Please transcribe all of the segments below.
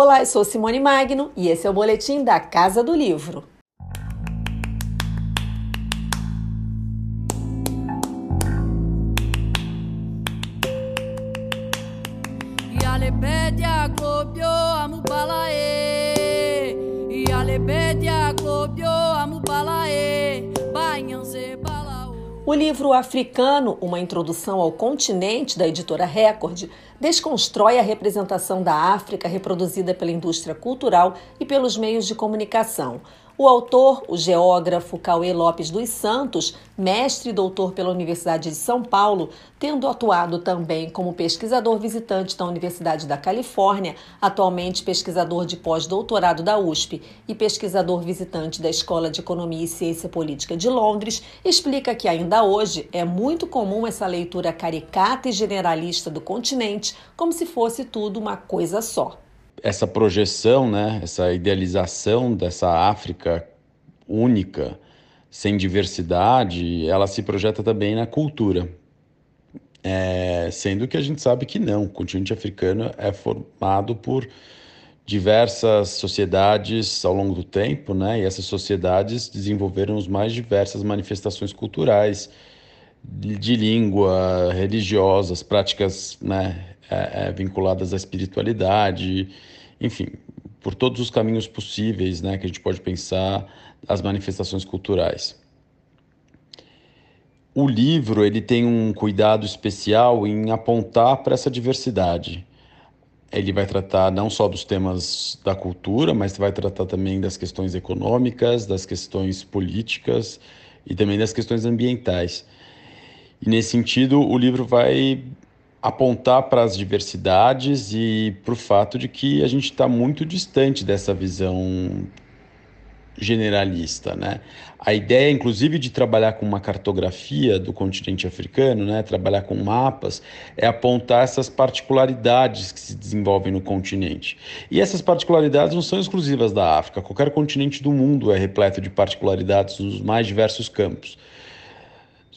Olá, eu sou Simone Magno e esse é o boletim da Casa do Livro. O livro Africano, uma introdução ao continente, da editora Record, desconstrói a representação da África reproduzida pela indústria cultural e pelos meios de comunicação. O autor, o geógrafo Cauê Lopes dos Santos, mestre e doutor pela Universidade de São Paulo, tendo atuado também como pesquisador visitante da Universidade da Califórnia, atualmente pesquisador de pós-doutorado da USP e pesquisador visitante da Escola de Economia e Ciência Política de Londres, explica que ainda hoje é muito comum essa leitura caricata e generalista do continente, como se fosse tudo uma coisa só essa projeção, né, essa idealização dessa África única, sem diversidade, ela se projeta também na cultura. É, sendo que a gente sabe que não, o continente africano é formado por diversas sociedades ao longo do tempo, né? E essas sociedades desenvolveram as mais diversas manifestações culturais, de, língua, religiosas, práticas, né? É, é, vinculadas à espiritualidade, enfim, por todos os caminhos possíveis né, que a gente pode pensar as manifestações culturais. O livro ele tem um cuidado especial em apontar para essa diversidade. Ele vai tratar não só dos temas da cultura, mas vai tratar também das questões econômicas, das questões políticas e também das questões ambientais. E nesse sentido, o livro vai apontar para as diversidades e para o fato de que a gente está muito distante dessa visão generalista, né? A ideia, inclusive, de trabalhar com uma cartografia do continente africano, né? Trabalhar com mapas, é apontar essas particularidades que se desenvolvem no continente. E essas particularidades não são exclusivas da África. Qualquer continente do mundo é repleto de particularidades nos mais diversos campos.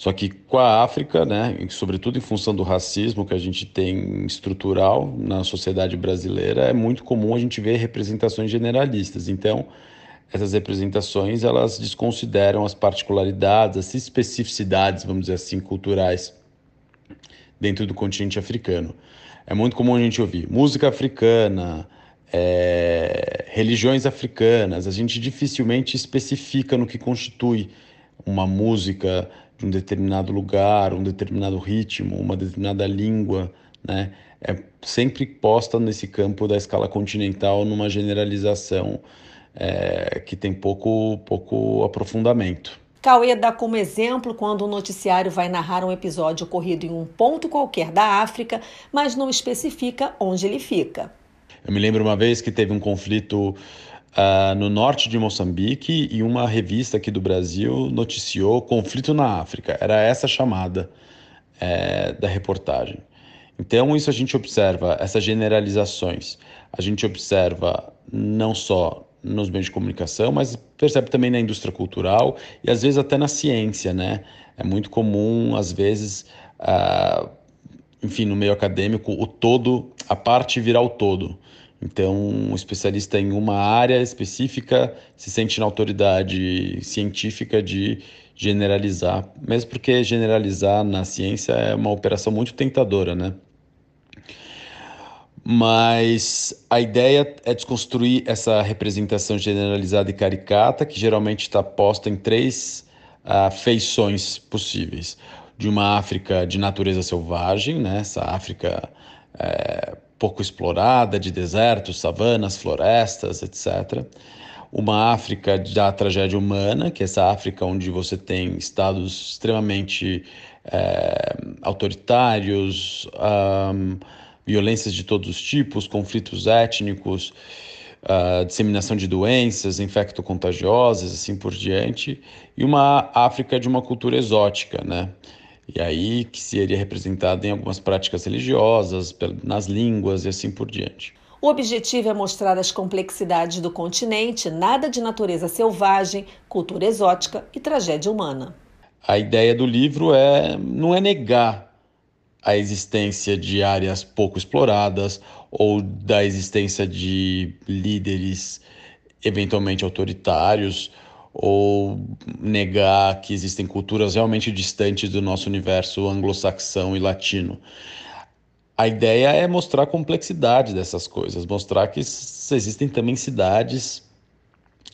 Só que com a África, né, sobretudo em função do racismo que a gente tem estrutural na sociedade brasileira, é muito comum a gente ver representações generalistas. Então, essas representações elas desconsideram as particularidades, as especificidades, vamos dizer assim, culturais dentro do continente africano. É muito comum a gente ouvir música africana, é, religiões africanas. A gente dificilmente especifica no que constitui uma música de um determinado lugar, um determinado ritmo, uma determinada língua, né? É sempre posta nesse campo da escala continental numa generalização é, que tem pouco, pouco aprofundamento. Cauê dá como exemplo quando o noticiário vai narrar um episódio ocorrido em um ponto qualquer da África, mas não especifica onde ele fica. Eu me lembro uma vez que teve um conflito uh, no norte de Moçambique e uma revista aqui do Brasil noticiou conflito na África. Era essa chamada é, da reportagem. Então, isso a gente observa, essas generalizações, a gente observa não só nos meios de comunicação, mas percebe também na indústria cultural e às vezes até na ciência, né? É muito comum, às vezes, uh, enfim, no meio acadêmico, o todo, a parte virar o todo. Então, um especialista em uma área específica se sente na autoridade científica de generalizar, mesmo porque generalizar na ciência é uma operação muito tentadora, né? Mas a ideia é desconstruir essa representação generalizada e caricata, que geralmente está posta em três uh, feições possíveis. De uma África de natureza selvagem, né? essa África é, pouco explorada, de desertos, savanas, florestas, etc. Uma África da tragédia humana, que é essa África onde você tem estados extremamente é, autoritários, um, violências de todos os tipos, conflitos étnicos, uh, disseminação de doenças infecto-contagiosas, assim por diante, e uma África de uma cultura exótica, né? E aí que seria representado em algumas práticas religiosas, nas línguas e assim por diante. O objetivo é mostrar as complexidades do continente, nada de natureza selvagem, cultura exótica e tragédia humana. A ideia do livro é não é negar a existência de áreas pouco exploradas ou da existência de líderes eventualmente autoritários ou negar que existem culturas realmente distantes do nosso universo anglo-saxão e latino. A ideia é mostrar a complexidade dessas coisas, mostrar que existem também cidades,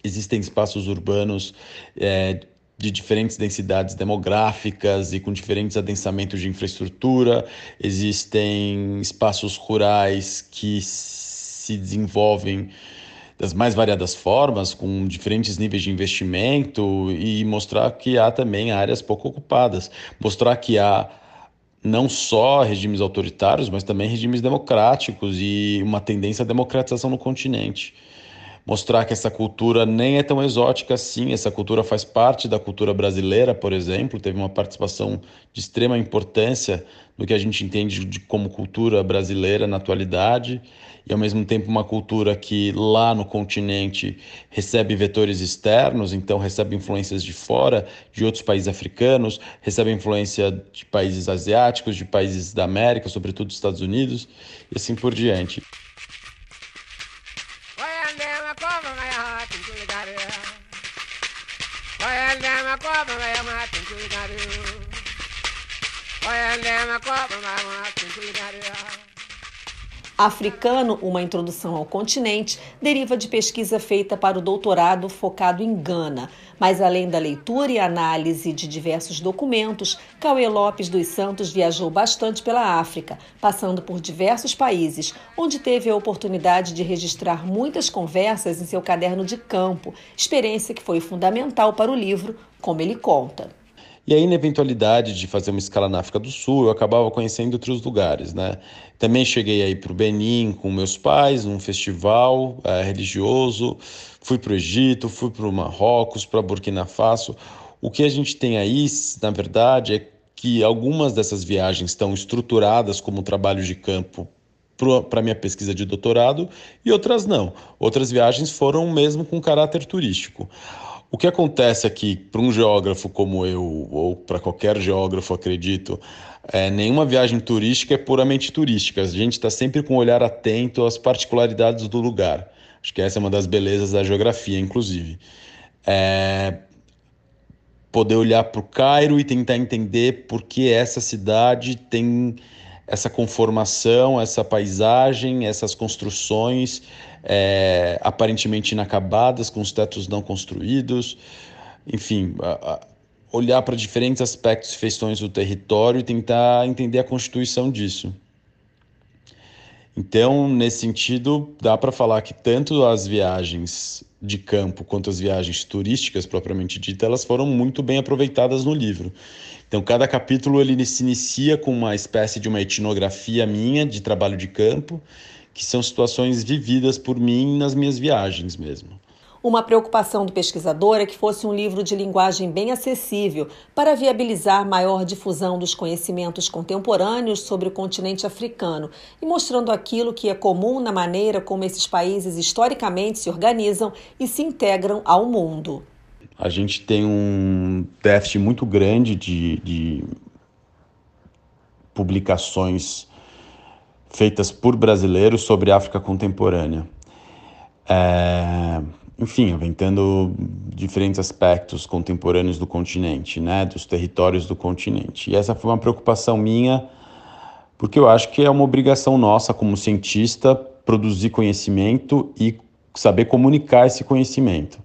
existem espaços urbanos é, de diferentes densidades demográficas e com diferentes adensamentos de infraestrutura, existem espaços rurais que se desenvolvem das mais variadas formas, com diferentes níveis de investimento e mostrar que há também áreas pouco ocupadas, mostrar que há não só regimes autoritários, mas também regimes democráticos e uma tendência à democratização no continente mostrar que essa cultura nem é tão exótica assim, essa cultura faz parte da cultura brasileira, por exemplo, teve uma participação de extrema importância no que a gente entende de como cultura brasileira na atualidade, e ao mesmo tempo uma cultura que lá no continente recebe vetores externos, então recebe influências de fora, de outros países africanos, recebe influência de países asiáticos, de países da América, sobretudo dos Estados Unidos, e assim por diante. cobra matin cuidado. Hoy andemos a cobra matin cuidado. Africano, uma introdução ao continente, deriva de pesquisa feita para o doutorado focado em Gana. Mas além da leitura e análise de diversos documentos, Cauê Lopes dos Santos viajou bastante pela África, passando por diversos países, onde teve a oportunidade de registrar muitas conversas em seu caderno de campo, experiência que foi fundamental para o livro, como ele conta. E aí, na eventualidade de fazer uma escala na África do Sul, eu acabava conhecendo outros lugares, né? Também cheguei aí para o Benin com meus pais, num festival é, religioso. Fui para o Egito, fui para o Marrocos, para Burkina Faso. O que a gente tem aí, na verdade, é que algumas dessas viagens estão estruturadas como trabalho de campo para minha pesquisa de doutorado e outras não. Outras viagens foram mesmo com caráter turístico. O que acontece aqui para um geógrafo como eu, ou para qualquer geógrafo, acredito, é, nenhuma viagem turística é puramente turística. A gente está sempre com um olhar atento às particularidades do lugar. Acho que essa é uma das belezas da geografia, inclusive. É, poder olhar para o Cairo e tentar entender por que essa cidade tem essa conformação, essa paisagem, essas construções é, aparentemente inacabadas, com os tetos não construídos, enfim, olhar para diferentes aspectos e feições do território e tentar entender a constituição disso. Então, nesse sentido, dá para falar que tanto as viagens de campo quanto as viagens turísticas propriamente dita, elas foram muito bem aproveitadas no livro. Então, cada capítulo ele se inicia com uma espécie de uma etnografia minha de trabalho de campo, que são situações vividas por mim nas minhas viagens mesmo. Uma preocupação do pesquisador é que fosse um livro de linguagem bem acessível para viabilizar maior difusão dos conhecimentos contemporâneos sobre o continente africano e mostrando aquilo que é comum na maneira como esses países historicamente se organizam e se integram ao mundo. A gente tem um déficit muito grande de, de publicações feitas por brasileiros sobre África contemporânea. É, enfim, aventando diferentes aspectos contemporâneos do continente, né, dos territórios do continente. E essa foi uma preocupação minha, porque eu acho que é uma obrigação nossa como cientista produzir conhecimento e saber comunicar esse conhecimento.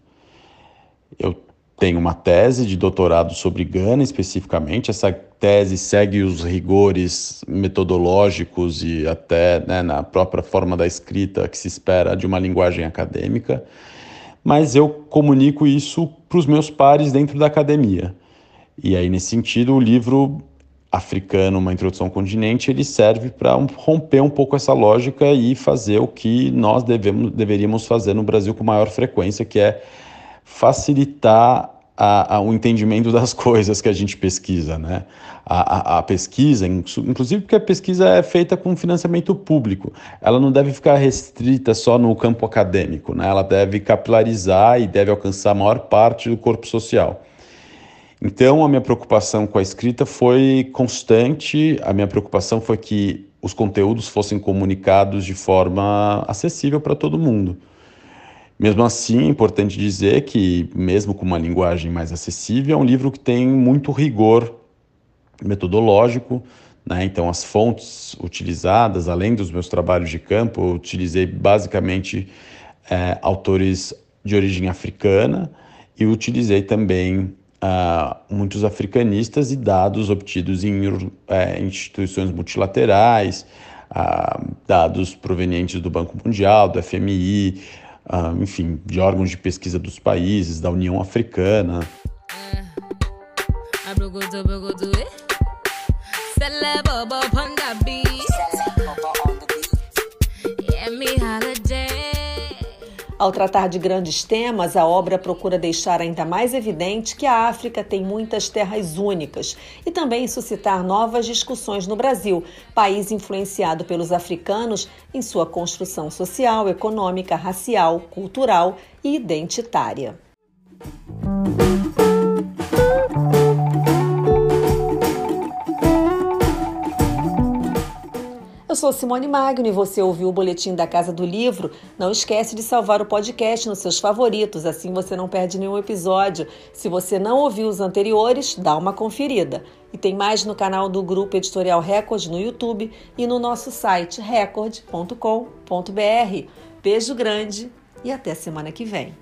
Eu tenho uma tese de doutorado sobre Gana especificamente. Essa tese segue os rigores metodológicos e até né, na própria forma da escrita que se espera de uma linguagem acadêmica. Mas eu comunico isso para os meus pares dentro da academia. E aí, nesse sentido, o livro africano, uma introdução ao continente, ele serve para romper um pouco essa lógica e fazer o que nós devemos, deveríamos fazer no Brasil com maior frequência, que é facilitar a, a, o entendimento das coisas que a gente pesquisa, né? A, a, pesquisa, inclusive porque a pesquisa é feita com financiamento público, ela não deve ficar restrita só no campo acadêmico, né? Ela deve capilarizar e deve alcançar a maior parte do corpo social. Então, a minha preocupação com a escrita foi constante, a minha preocupação foi que os conteúdos fossem comunicados de forma acessível para todo mundo. Mesmo assim, é importante dizer que, mesmo com uma linguagem mais acessível, é um livro que tem muito rigor metodológico. Né? Então, as fontes utilizadas, além dos meus trabalhos de campo, eu utilizei basicamente é, autores de origem africana e utilizei também uh, muitos africanistas e dados obtidos em uh, instituições multilaterais, uh, dados provenientes do Banco Mundial, do FMI, ah, enfim, de órgãos de pesquisa dos países, da União Africana. Ao tratar de grandes temas, a obra procura deixar ainda mais evidente que a África tem muitas terras únicas e também suscitar novas discussões no Brasil, país influenciado pelos africanos em sua construção social, econômica, racial, cultural e identitária. Eu sou Simone Magno e você ouviu o boletim da Casa do Livro. Não esquece de salvar o podcast nos seus favoritos, assim você não perde nenhum episódio. Se você não ouviu os anteriores, dá uma conferida. E tem mais no canal do Grupo Editorial Record no YouTube e no nosso site record.com.br. Beijo grande e até semana que vem.